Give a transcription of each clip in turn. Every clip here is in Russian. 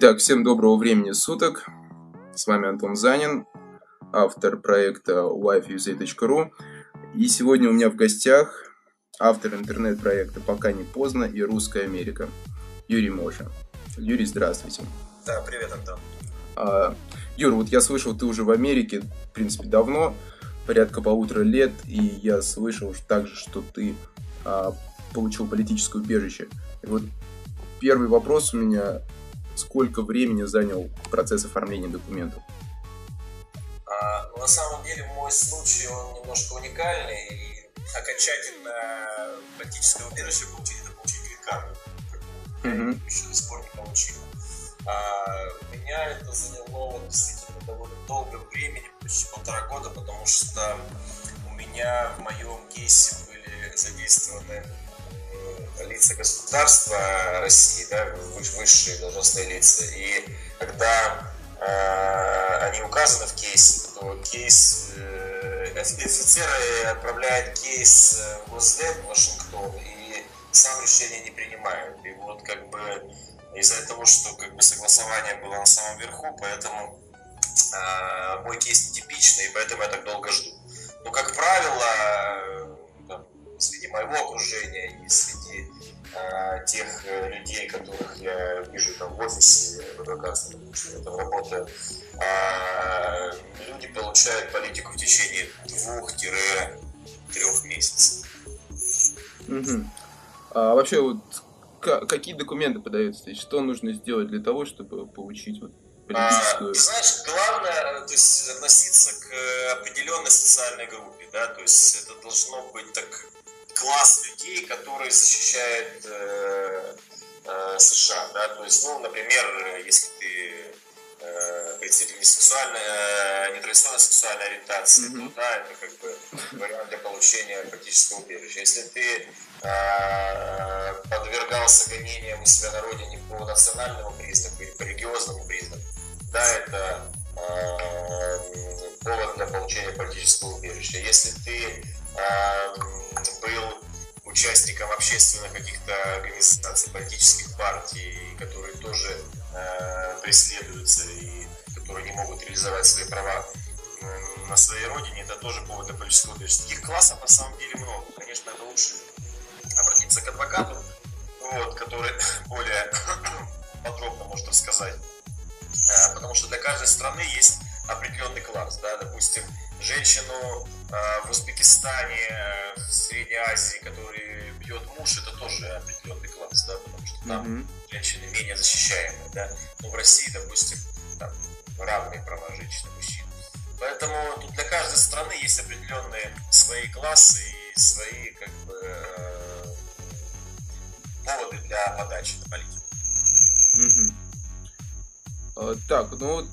Итак, всем доброго времени суток. С вами Антон Занин, автор проекта lifeusa.ru. И сегодня у меня в гостях автор интернет-проекта «Пока не поздно» и «Русская Америка» Юрий Моша. Юрий, здравствуйте. Да, привет, Антон. А, Юр, вот я слышал, ты уже в Америке, в принципе, давно, порядка полутора лет, и я слышал также, что ты а, получил политическое убежище. И вот первый вопрос у меня, сколько времени занял процесс оформления документов? А, на самом деле мой случай, он немножко уникальный, и окончательно политическое убежище получить, это получить грин-карту. Mm-hmm. Еще до сих пор не получил. А, меня это заняло вот, действительно довольно долго времени, почти полтора года, потому что у меня в моем кейсе были задействованы лица государства России, да, высшие должностные лица. И когда э, они указаны в кейсе, то кейс э, офицеры отправляют кейс в Госдеп в Вашингтон и сам решение не принимают. И вот как бы из-за того, что как бы согласование было на самом верху, поэтому э, мой кейс нетипичный, и поэтому я так долго жду. Но, как правило, среди моего окружения и среди э, тех э, людей, которых я вижу там в офисе в адвокатстве, я там работаю, э, люди получают политику в течение двух-трех месяцев. Угу. А вообще вот какие документы подаются? То есть, что нужно сделать для того, чтобы получить вот политическую... А, ты знаешь, главное то есть, относиться к определенной социальной группе, да, то есть это должно быть так класс людей, которые защищают э, э, США, да, то есть, ну, например, если ты э, представитель несексуальной, э, нетрадиционной сексуальной ориентации, mm-hmm. то да, это как бы вариант для получения политического убежища. Если ты э, подвергался гонениям у себя на родине по национальному признаку или по религиозному признаку, да, это э, повод для получения политического убежища. Если ты э, участником общественных каких-то организаций, политических партий, которые тоже э, преследуются и которые не могут реализовать свои права на своей родине, это тоже повод для политического убежища. Таких классов на самом деле много. Конечно, это лучше обратиться к адвокату, вот, который более подробно может рассказать. Э, потому что для каждой страны есть определенный класс. Да? Допустим, женщину в Узбекистане, э, в Средней Азии, который бьет муж, это тоже определенный класс, да, потому что там mm-hmm. женщины менее защищаемые, да. Но в России, допустим, там равные права женщин и мужчин. Поэтому тут для каждой страны есть определенные свои классы и свои как бы э, поводы для подачи на политику. Mm-hmm. А, так, ну вот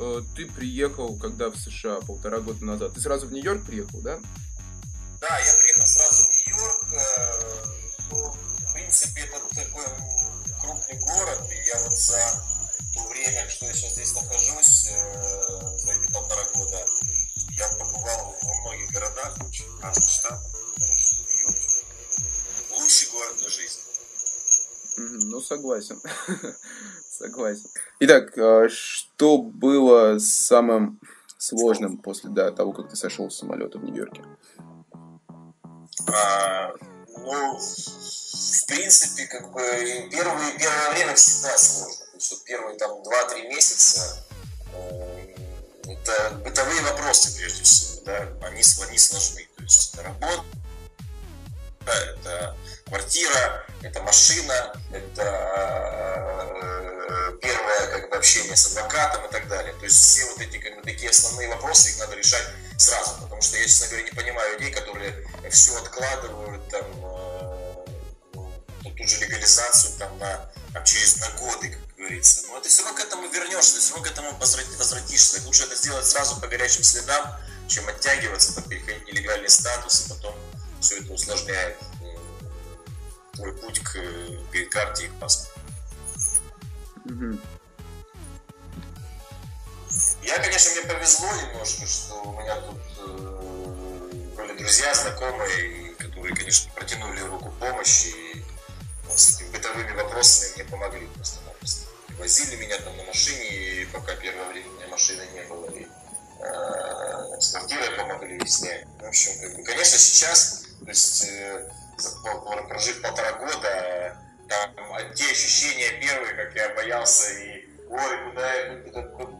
Э, ты приехал, когда в США полтора года назад. Ты сразу в Нью-Йорк приехал, да? Да, я приехал сразу в Нью-Йорк. Э, ну, в принципе, это такой крупный город, и я вот за то время, что я сейчас здесь нахожусь, э, за эти полтора года, я побывал во многих городах, очень разных штатах. Лучший город для жизни. Ну, согласен. Согласен. Итак, а, что было самым сложным после да, того, как ты сошел с самолета в Нью-Йорке? А, ну, в принципе, как бы первое, первое время всегда сложно. Потому что первые там 2-3 месяца э, это бытовые вопросы, прежде всего, да, они, они сложны. То есть это работа, это квартира, это машина, это э, первое как бы, общение с адвокатом и так далее. То есть все вот эти как бы, такие основные вопросы, их надо решать сразу, потому что я, честно говоря, не понимаю людей, которые все откладывают там, э, ну, ту же легализацию там, на, там, через на годы, как говорится. Но ты все равно к этому вернешься, ты все равно к этому возвратишься. Лучше это сделать сразу по горячим следам, чем оттягиваться, там, переходить нелегальный статус, и потом все это усложняет твой путь к грин-карте и к паспорту. Угу. Я, конечно, мне повезло немножко, что у меня тут э, были друзья, знакомые, которые, конечно, протянули руку помощи и ну, с этими бытовыми вопросами мне помогли просто-напросто. возили меня там на машине, и пока первое время у меня машины не было, и э, с квартирой помогли снять. В общем, как бы, конечно, сейчас, то есть, э, прожив полтора года, там, те ощущения первые, как я боялся и ой, куда я,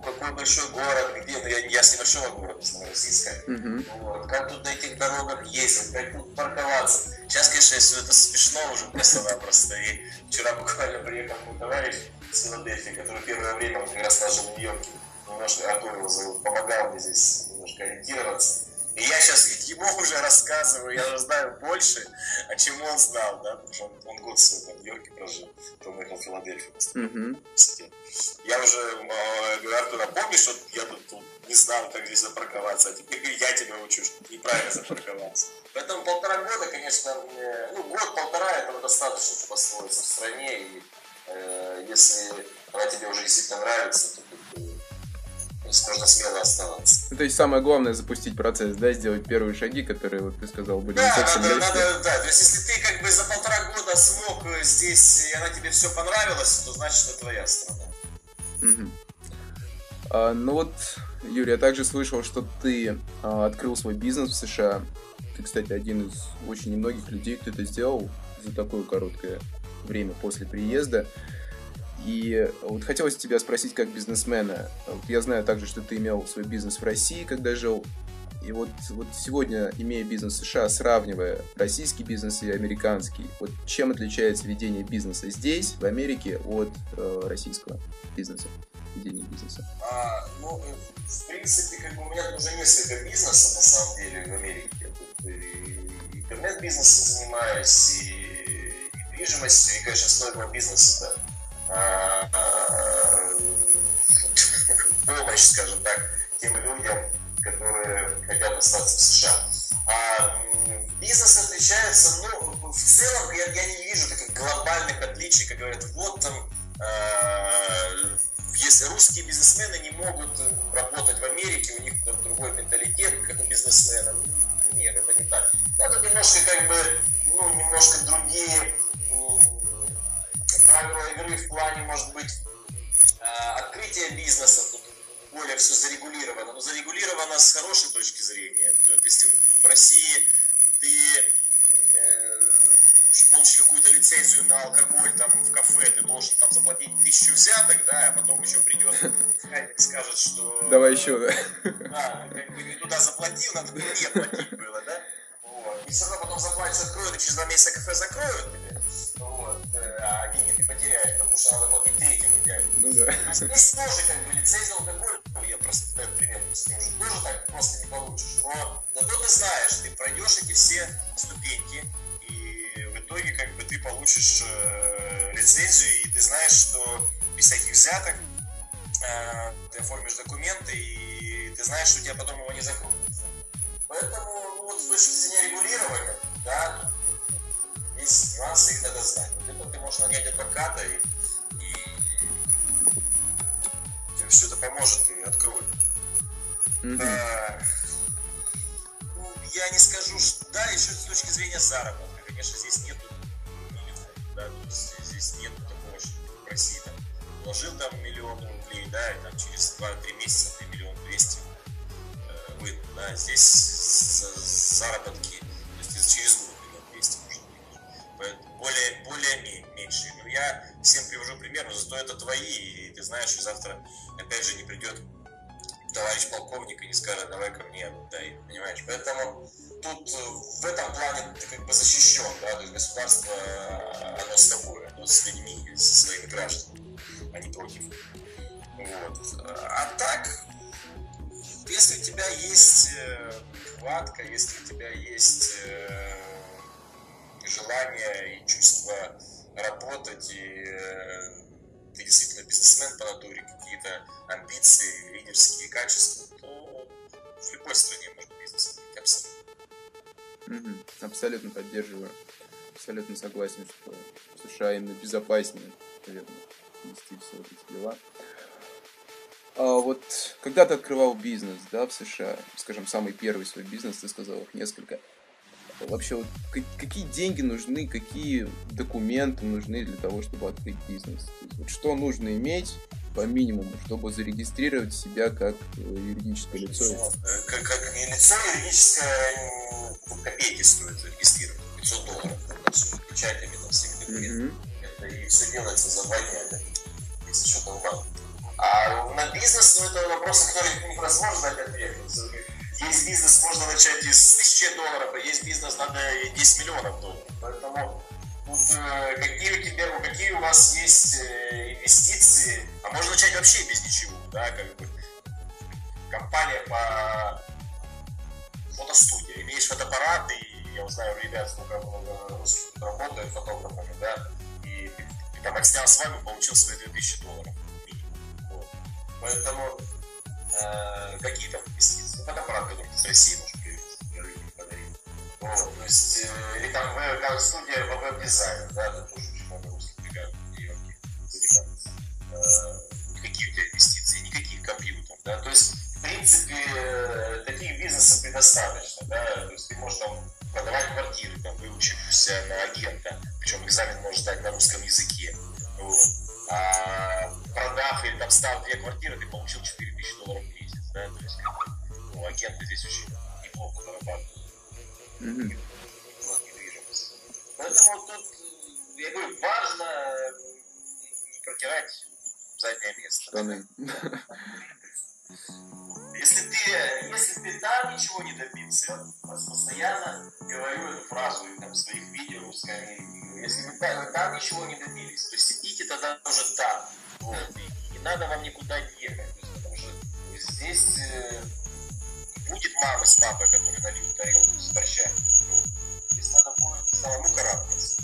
какой большой город, где, ну, я, я с небольшого города, с Новороссийска, uh-huh. вот, как тут на этих дорогах ездить, как тут парковаться. Сейчас, конечно, все это смешно уже просто-напросто, и вчера буквально приехал мой товарищ с Филадельфии, который первое время, он как раз жил в Нью-Йорке, немножко Артур его зовут, помогал мне здесь немножко ориентироваться. И я сейчас ему уже рассказываю, я уже знаю больше, о чем он знал, да, потому что он, он год в Нью-Йорке прожил, потом уехал в Филадельфию. Mm-hmm. Я уже э, говорю, Артур, а помнишь, вот я тут, тут не знал, как здесь запарковаться, а теперь я тебя учу, что неправильно запарковаться. Поэтому полтора года, конечно, мне, ну, год-полтора этого достаточно, чтобы освоиться в стране, и э, если она тебе уже действительно нравится, то можно смело оставаться. Ну, то есть самое главное запустить процесс, да, сделать первые шаги, которые, вот ты сказал, были да, не совсем надо, надо, да, то есть если ты как бы за полтора года смог э, здесь, и она тебе все понравилась, то значит это твоя страна. Угу. А, ну вот, Юрий, я также слышал, что ты а, открыл свой бизнес в США. Ты, кстати, один из очень немногих людей, кто это сделал за такое короткое время после приезда. И вот хотелось тебя спросить как бизнесмена. Я знаю также, что ты имел свой бизнес в России, когда жил. И вот, вот сегодня, имея бизнес в США, сравнивая российский бизнес и американский, вот чем отличается ведение бизнеса здесь, в Америке, от э, российского бизнеса, ведения бизнеса? А, ну, в принципе, как бы у меня уже несколько бизнесов, на самом деле, в Америке. И интернет-бизнесом занимаюсь, и недвижимостью, и, конечно, стоимого бизнеса, да помощь, скажем так, тем людям, которые хотят остаться в США. А бизнес отличается, ну, в целом я, я не вижу таких глобальных отличий, как говорят, вот там, э, если русские бизнесмены не могут работать в Америке, у них там другой менталитет, как у бизнесмена. Нет, это не так. Это немножко как бы, ну, немножко другие правила игры в плане, может быть, э, открытия бизнеса, тут более все зарегулировано, но зарегулировано с хорошей точки зрения. То есть, если в России ты э, получишь какую-то лицензию на алкоголь там в кафе, ты должен там заплатить тысячу взяток, да, а потом еще придет механик скажет, что... Давай еще, да. Да, как бы не туда заплатил, надо было не платить было, да. Вот. И все равно потом заплатишь, откроют, и через два месяца кафе закроют, потеряешь, потому что надо платить третьим идеально. Ну да. Здесь тоже как бы лицензия алкоголя, ну, я просто даю пример, уже тоже так просто не получишь. Но зато ты знаешь, ты пройдешь эти все ступеньки, и в итоге как бы ты получишь э, лицензию, и ты знаешь, что без всяких взяток э, ты оформишь документы, и ты знаешь, что у тебя потом его не закроют. Поэтому, ну, вот с точки зрения регулирования, да, есть нюансы, их надо знать. Вот это ты можешь нанять адвоката, и, и тебе все это поможет и откроет. Mm-hmm. А, ну, я не скажу, что... Да, еще с точки зрения заработка, конечно, здесь нету да, то есть здесь нет такого, что в России там вложил там миллион рублей, да, и там через 2-3 месяца ты миллион двести э, вынул, да, здесь заработки, то есть через более, более меньшие. Но я всем привожу пример, но зато это твои, и ты знаешь, что завтра опять же не придет товарищ полковник и не скажет, давай ко мне, дай, понимаешь? Поэтому тут э, в этом плане ты как бы защищен, да, то есть государство, э, оно с тобой, оно с людьми, со своими гражданами, а не против. Вот. А так, если у тебя есть э, хватка, если у тебя есть желание и чувство работать, и э, ты действительно бизнесмен по натуре, какие-то амбиции, лидерские качества, то в любой стране можно бизнес открыть абсолютно. Угу. Абсолютно поддерживаю. Абсолютно согласен, что в США именно безопаснее, наверное, вести все эти дела. А вот когда ты открывал бизнес, да, в США, скажем, самый первый свой бизнес, ты сказал их несколько, вообще вот какие деньги нужны, какие документы нужны для того, чтобы открыть бизнес? Вот что нужно иметь по минимуму, чтобы зарегистрировать себя как э, юридическое лицо? Э, как, как лицо юридическое копейки стоит зарегистрировать, 500 долларов, печатями там всеми документами. Mm-hmm. Это и все делается за два дня, если что там банк. А на бизнес, ну, это вопрос, который невозможно дать ответ. Есть бизнес, можно начать из тысячи долларов, а есть бизнес, надо 10 миллионов долларов. Поэтому тут, э, какие, у тебя, какие у вас есть э, инвестиции, а можно начать вообще без ничего, да, как бы. Компания по фотостудии, имеешь фотоаппарат, и я узнаю, ребят, сколько много работают фотографами, да, и, и там отснял вами, получил свои 2000 долларов. Вот. Поэтому э, какие там инвестиции? Фотоаппарат, который с России может подарить. Вот, то есть, э, или там как студия по веб-дизайну, да, это тоже очень много русских ребят, девушки занимаются. Э, никакие у тебя инвестиции, никаких компьютеров, да, то есть, в принципе, э, таких бизнесов предостаточно, да, то есть ты можешь там продавать квартиры, там, выучившись на агента, причем экзамен можешь сдать на русском языке, вот. а продав или там став две квартиры, ты получил 4000 долларов в месяц, да, то есть, ну, агенты здесь очень неплохо зарабатывают. Mm-hmm. Поэтому тут, я говорю, важно не протирать заднее место. Штаны. Если ты, если ты там ничего не добился, я постоянно говорю эту фразу там, в своих видео, скорее, если вы там, там ничего не добились, то сидите тогда уже там. Вот, и надо вам никуда ехать, потому что здесь э, будет мама с папой, которые нальют тарелку с борща. Здесь надо будет самому карабкаться.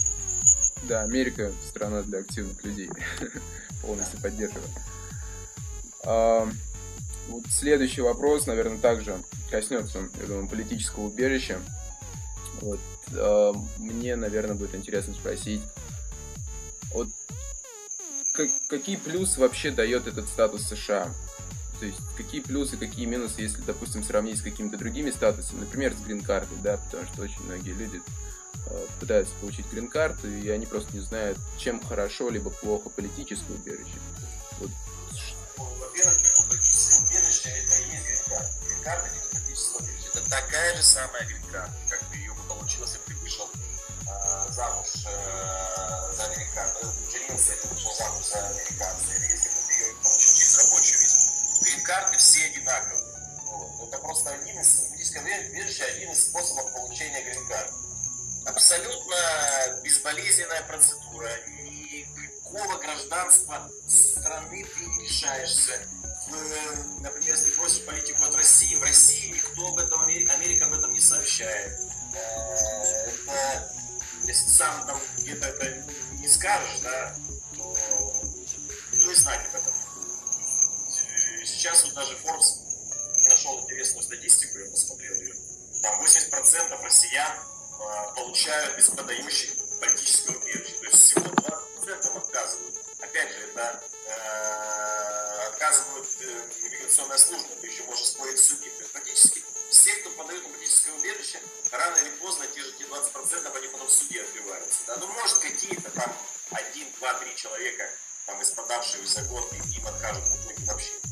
Да, Америка страна для активных людей. Полностью поддерживаю. Вот следующий вопрос, наверное, также коснется, я думаю, политического убежища. Вот, э, мне, наверное, будет интересно спросить, вот как, какие плюсы вообще дает этот статус США? То есть какие плюсы, какие минусы, если, допустим, сравнить с какими-то другими статусами, например, с грин-картой, да, потому что очень многие люди э, пытаются получить грин-карту, и они просто не знают, чем хорошо либо плохо политическое убежище. Вот. Во-первых, убежище это и есть грин-карта. Грин-карта дипломатического убежища. Это такая же самая грин-карта, Грин-карты все одинаковые. Вот. Это просто один из, дипломатическое убежище один из способов получения грин-карты. Абсолютно безболезненная процедура, никакого гражданства страны ты не лишаешься например, если бросишь политику от России, в России никто об этом, Америка об этом не сообщает. Э, это, если сам там где-то это не скажешь, да, то кто и знать об этом. Сейчас вот даже Forbes нашел интересную статистику, я посмотрел ее. Там 80% россиян э, получают без подающих политического убежища. То есть всего 20% отказывают. Опять же, это э, отказывают э, иммиграционная служба, ты еще можешь спорить с судьей. То есть практически все, кто подают на политическое убежище, рано или поздно те же те 20% они потом в суде отбиваются. Да? Ну, может, какие-то там один, два, три человека, там, из подавших за год, им откажут в итоге вообще.